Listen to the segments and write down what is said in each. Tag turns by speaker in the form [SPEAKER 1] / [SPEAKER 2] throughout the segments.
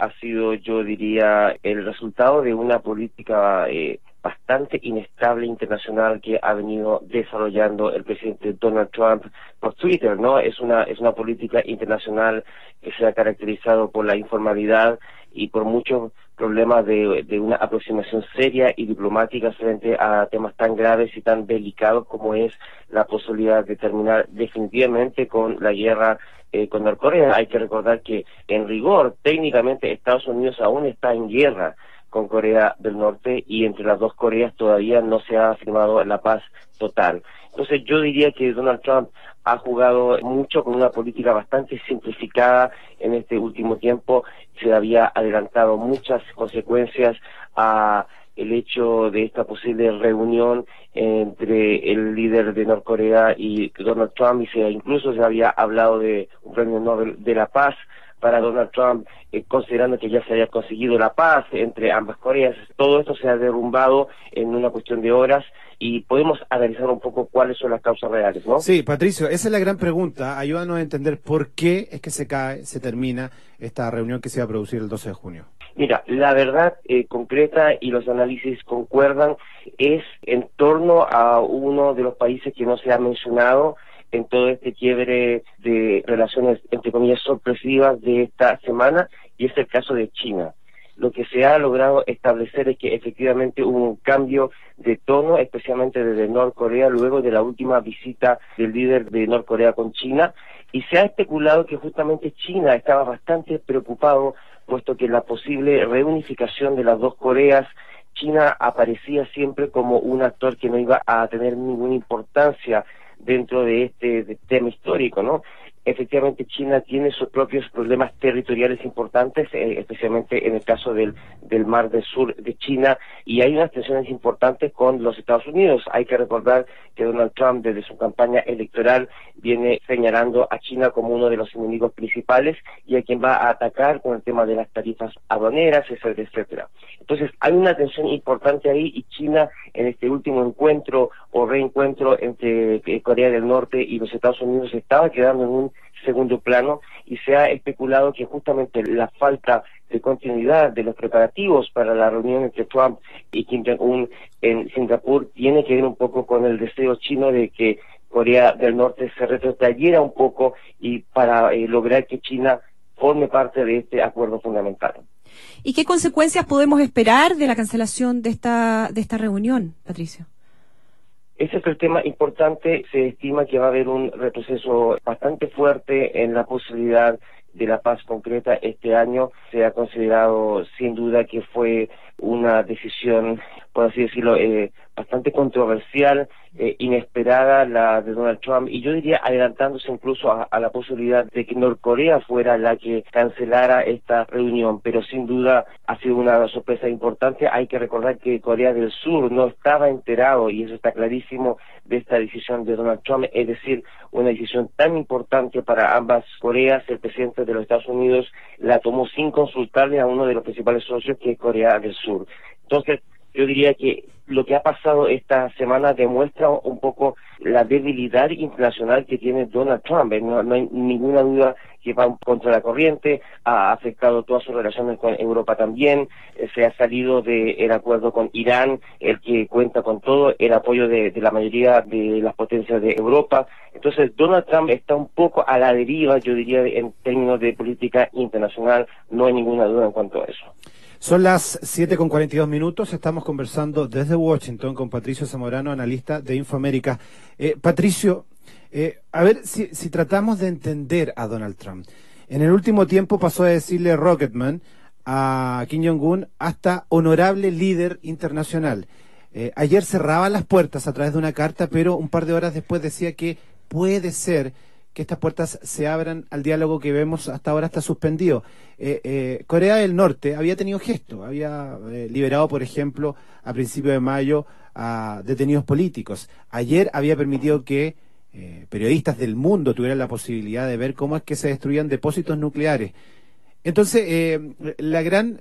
[SPEAKER 1] ha sido, yo diría, el resultado de una política eh, bastante inestable internacional que ha venido desarrollando el presidente Donald Trump por Twitter, ¿no? Es una es una política internacional que se ha caracterizado por la informalidad y por muchos problemas de, de una aproximación seria y diplomática frente a temas tan graves y tan delicados como es la posibilidad de terminar definitivamente con la guerra eh, con Norcorea. Hay que recordar que en rigor, técnicamente, Estados Unidos aún está en guerra con Corea del Norte y entre las dos Coreas todavía no se ha firmado la paz total. Entonces yo diría que Donald Trump ha jugado mucho con una política bastante simplificada en este último tiempo, se había adelantado muchas consecuencias a el hecho de esta posible reunión entre el líder de Norcorea y Donald Trump y se incluso se había hablado de un premio Nobel de la paz para Donald Trump, eh, considerando que ya se había conseguido la paz entre ambas Coreas. Todo esto se ha derrumbado en una cuestión de horas y podemos analizar un poco cuáles son las causas reales, ¿no?
[SPEAKER 2] Sí, Patricio, esa es la gran pregunta. Ayúdanos a entender por qué es que se cae, se termina esta reunión que se va a producir el 12 de junio.
[SPEAKER 1] Mira, la verdad eh, concreta y los análisis concuerdan es en torno a uno de los países que no se ha mencionado, en todo este quiebre de relaciones, entre comillas, sorpresivas de esta semana, y es el caso de China. Lo que se ha logrado establecer es que efectivamente hubo un cambio de tono, especialmente desde Norcorea, luego de la última visita del líder de Norcorea con China, y se ha especulado que justamente China estaba bastante preocupado, puesto que la posible reunificación de las dos Coreas China aparecía siempre como un actor que no iba a tener ninguna importancia dentro de este tema histórico, ¿no? Efectivamente China tiene sus propios problemas territoriales importantes, eh, especialmente en el caso del, del Mar del Sur de China, y hay unas tensiones importantes con los Estados Unidos. Hay que recordar que Donald Trump desde su campaña electoral viene señalando a China como uno de los enemigos principales y a quien va a atacar con el tema de las tarifas aduaneras, etcétera, etcétera. Entonces hay una tensión importante ahí y China en este último encuentro o reencuentro entre eh, Corea del Norte y los Estados Unidos estaba quedando en un segundo plano y se ha especulado que justamente la falta de continuidad de los preparativos para la reunión entre Trump y Kim Jong-un en Singapur tiene que ver un poco con el deseo chino de que Corea del Norte se retrotrayera un poco y para eh, lograr que China forme parte de este acuerdo fundamental.
[SPEAKER 3] ¿Y qué consecuencias podemos esperar de la cancelación de esta de esta reunión, Patricio?
[SPEAKER 1] Ese es el tema importante. Se estima que va a haber un retroceso bastante fuerte en la posibilidad de la paz concreta este año. Se ha considerado sin duda que fue una decisión, por así decirlo, eh, bastante controversial, eh, inesperada la de Donald Trump y yo diría adelantándose incluso a, la posibilidad de que Norcorea fuera la que cancelara esta reunión, pero sin duda ha sido una sorpresa importante. Hay que recordar que Corea del Sur no estaba enterado y eso está clarísimo de esta decisión de Donald Trump, es decir, una decisión tan importante para ambas Coreas, el presidente de los Estados Unidos la tomó sin consultarle a uno de los principales socios que es Corea del Sur. Entonces, yo diría que lo que ha pasado esta semana demuestra un poco la debilidad internacional que tiene Donald Trump. ¿eh? No, hay ninguna duda que va contra la corriente, ha afectado todas sus relaciones con Europa también, eh, se ha salido del acuerdo con Irán, el que cuenta con todo el apoyo de, de, la mayoría de las potencias de Europa. Entonces, Donald Trump está un poco a la deriva, yo diría, en términos de política internacional, no hay ninguna duda en cuanto a eso.
[SPEAKER 2] Son las 7 con 42 minutos. Estamos conversando desde Washington con Patricio Zamorano, analista de Infoamérica. Eh, Patricio, eh, a ver si, si, tratamos de entender a Donald Trump. En el último tiempo pasó a decirle Rocketman a Kim Jong-un hasta honorable líder internacional. Eh, ayer cerraba las puertas a través de una carta, pero un par de horas después decía que puede ser que estas puertas se abran al diálogo que vemos hasta ahora está suspendido. Eh, eh, Corea del Norte había tenido gesto, había eh, liberado, por ejemplo, a principios de mayo a detenidos políticos. Ayer había permitido que periodistas del mundo tuvieran la posibilidad de ver cómo es que se destruían depósitos nucleares. Entonces, la gran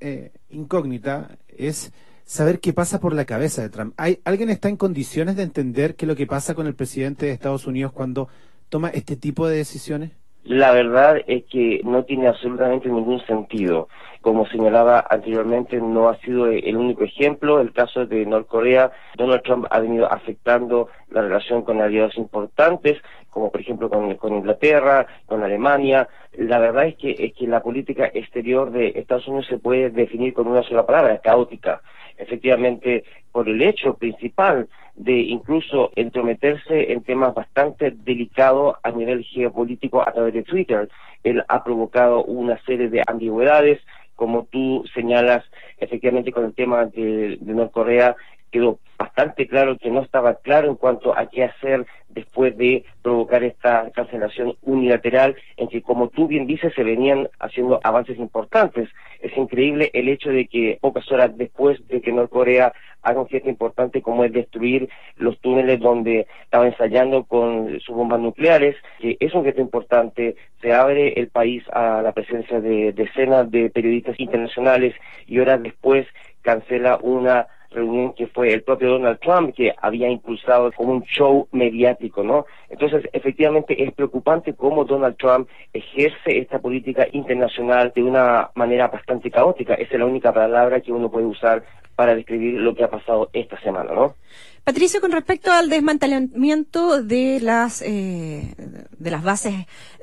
[SPEAKER 2] incógnita es saber qué pasa por la cabeza de Trump. ¿Hay, ¿Alguien está en condiciones de entender qué es lo que pasa con el presidente de Estados Unidos cuando toma este tipo de decisiones?
[SPEAKER 1] La verdad es que no tiene absolutamente ningún sentido. como señalaba anteriormente, no ha sido el único ejemplo. El caso de Norcorea, Donald Trump ha venido afectando la relación con aliados importantes, como por ejemplo con, con Inglaterra, con Alemania. La verdad es que, es que la política exterior de Estados Unidos se puede definir con una sola palabra, caótica. Efectivamente, por el hecho principal de incluso entrometerse en temas bastante delicados a nivel geopolítico a través de Twitter. Él ha provocado una serie de ambigüedades, como tú señalas, efectivamente con el tema de, de Norcorea, quedó bastante claro que no estaba claro en cuanto a qué hacer después de provocar esta cancelación unilateral en que, como tú bien dices, se venían haciendo avances importantes. Es increíble el hecho de que pocas horas después de que Norcorea haga un gesto importante como es destruir los túneles donde estaba ensayando con sus bombas nucleares, que es un gesto importante, se abre el país a la presencia de decenas de periodistas internacionales y horas después cancela una reunión que fue el propio Donald Trump que había impulsado como un show mediático, ¿no? Entonces, efectivamente es preocupante cómo Donald Trump ejerce esta política internacional de una manera bastante caótica. Esa es la única palabra que uno puede usar para describir lo que ha pasado esta semana, ¿no?
[SPEAKER 3] Patricio, con respecto al desmantelamiento de las eh, de las bases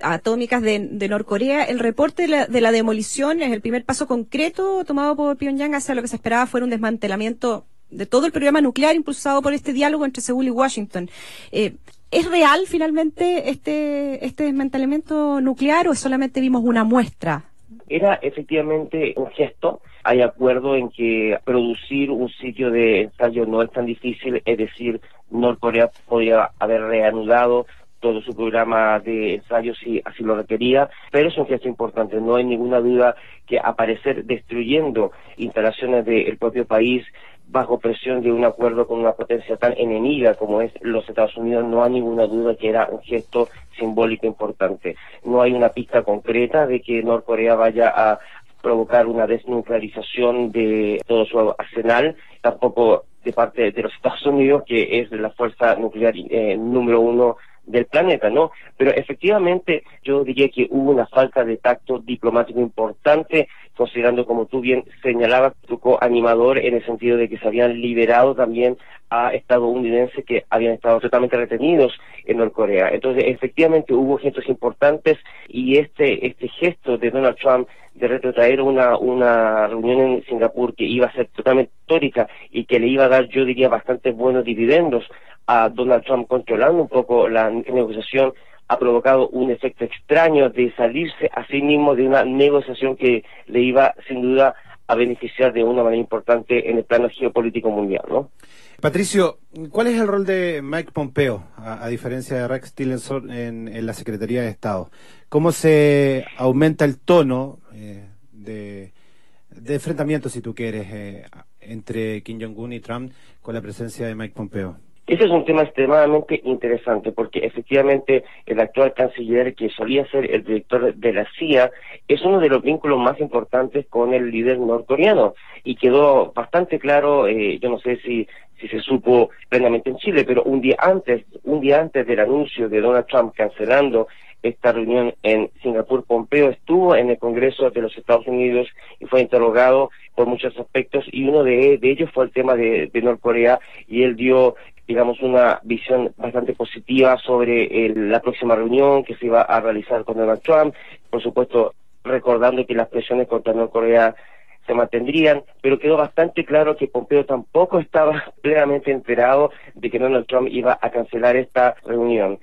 [SPEAKER 3] atómicas de, Norcorea, el reporte de la, de la, demolición es el primer paso concreto tomado por Pyongyang hacia lo que se esperaba fuera un desmantelamiento de todo el programa nuclear impulsado por este diálogo entre Seúl y Washington. Eh, ¿Es real finalmente este este desmantelamiento nuclear o solamente vimos una muestra?
[SPEAKER 1] Era efectivamente un gesto hay acuerdo en que producir un sitio de ensayo no es tan difícil, es decir, Norcorea podría haber reanudado todo su programa de ensayo si así lo requería, pero es un gesto importante. No hay ninguna duda que aparecer destruyendo instalaciones del propio país bajo presión de un acuerdo con una potencia tan enemiga como es los Estados Unidos, no hay ninguna duda que era un gesto simbólico importante. No hay una pista concreta de que Norcorea vaya a provocar una desnuclearización de todo su arsenal, tampoco de parte de los Estados Unidos, que es la fuerza nuclear eh, número uno del planeta, ¿no? Pero efectivamente yo diría que hubo una falta de tacto diplomático importante, considerando, como tú bien señalabas, tu animador en el sentido de que se habían liberado también a estadounidenses que habían estado totalmente retenidos en Norcorea. Entonces, efectivamente hubo gestos importantes y este, este gesto de Donald Trump de retrotraer una, una reunión en Singapur que iba a ser totalmente histórica y que le iba a dar, yo diría, bastantes buenos dividendos a Donald Trump controlando un poco la negociación ha provocado un efecto extraño de salirse a sí mismo de una negociación que le iba sin duda a beneficiar de una manera importante en el plano geopolítico mundial, ¿no?
[SPEAKER 2] Patricio, ¿cuál es el rol de Mike Pompeo, a, diferencia de Rex Tillerson en, la Secretaría de Estado? ¿Cómo se aumenta el tono eh, de, enfrentamiento, si tú quieres, eh, entre Kim Jong-un y Trump con la presencia de Mike Pompeo?
[SPEAKER 1] Ese es un tema extremadamente interesante porque efectivamente el actual canciller que solía ser el director de la CIA es uno de los vínculos más importantes con el líder norcoreano y quedó bastante claro, eh, yo no sé si, si se supo plenamente en Chile, pero un día antes, un día antes del anuncio de Donald Trump cancelando esta reunión en Singapur, Pompeo estuvo en el Congreso de los Estados Unidos y fue interrogado por muchos aspectos y uno de, ellos fue el tema de, de Norcorea y él dio digamos, una visión bastante positiva sobre la próxima reunión que se iba a realizar con Donald Trump, por supuesto recordando que las presiones contra Norcorea se mantendrían, pero quedó bastante claro que Pompeo tampoco estaba plenamente enterado de que Donald Trump iba a cancelar esta reunión.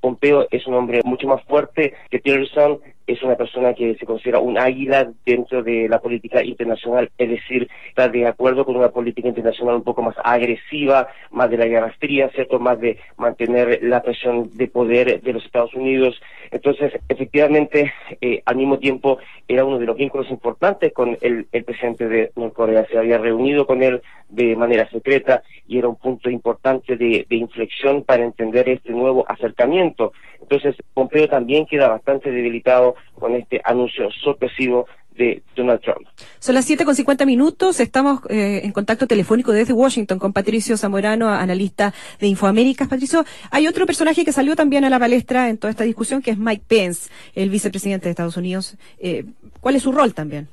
[SPEAKER 1] Pompeo es un hombre mucho más fuerte que Tillerson, es una persona que se considera un águila dentro de la política internacional, es decir, está de acuerdo con una política internacional un poco más agresiva, más de la guerra fría, ¿cierto? Más de mantener la presión de poder de los Estados Unidos. Entonces, efectivamente, eh, al mismo tiempo, era uno de los vínculos importantes con el, presidente de Norcorea. Se había reunido con él de manera secreta y era un punto importante de inflexión para entender este nuevo acercamiento. Entonces, Pompeo también queda bastante debilitado con este anuncio sorpresivo de Donald Trump.
[SPEAKER 3] Son las 7 con 50 minutos. Estamos eh, en contacto telefónico desde Washington con Patricio Zamorano, analista de Infoaméricas. Patricio, hay otro personaje que salió también a la palestra en toda esta discusión, que es Mike Pence, el vicepresidente de Estados Unidos. Eh, ¿Cuál es su rol también?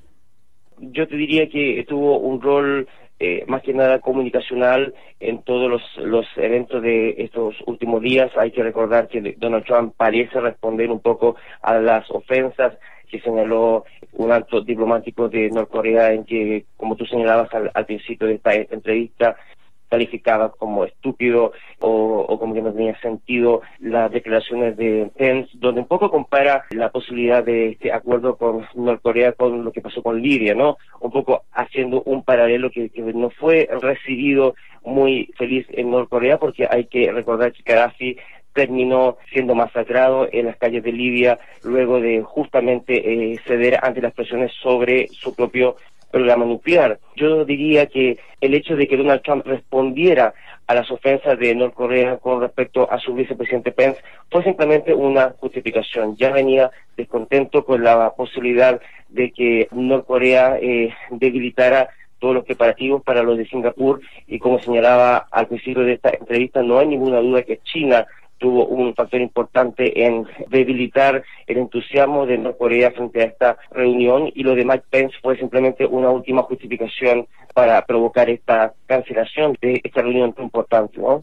[SPEAKER 1] Yo te diría que tuvo un rol eh, más que nada comunicacional en todos los, los eventos de estos últimos días. Hay que recordar que Donald Trump parece responder un poco a las ofensas que señaló un alto diplomático de Norcorea en que, como tú señalabas al principio de esta entrevista, calificaba como estúpido o, como que no tenía sentido las declaraciones de Pence, donde un poco compara la posibilidad de este acuerdo con Norcorea con lo que pasó con Libia, ¿no? Un poco haciendo un paralelo que, no fue recibido muy feliz en Norcorea porque hay que recordar que Gaddafi terminó siendo masacrado en las calles de Libia luego de justamente eh, ceder ante las presiones sobre su propio programa nuclear. Yo diría que el hecho de que Donald Trump respondiera a las ofensas de Norcorea con respecto a su vicepresidente Pence fue simplemente una justificación. Ya venía descontento con la posibilidad de que Norcorea eh, debilitara todos los preparativos para los de Singapur y como señalaba al principio de esta entrevista, no hay ninguna duda que China tuvo un factor importante en debilitar el entusiasmo de Norcorea frente a esta reunión y lo de Mike Pence fue simplemente una última justificación para provocar esta cancelación de esta reunión tan importante. ¿no?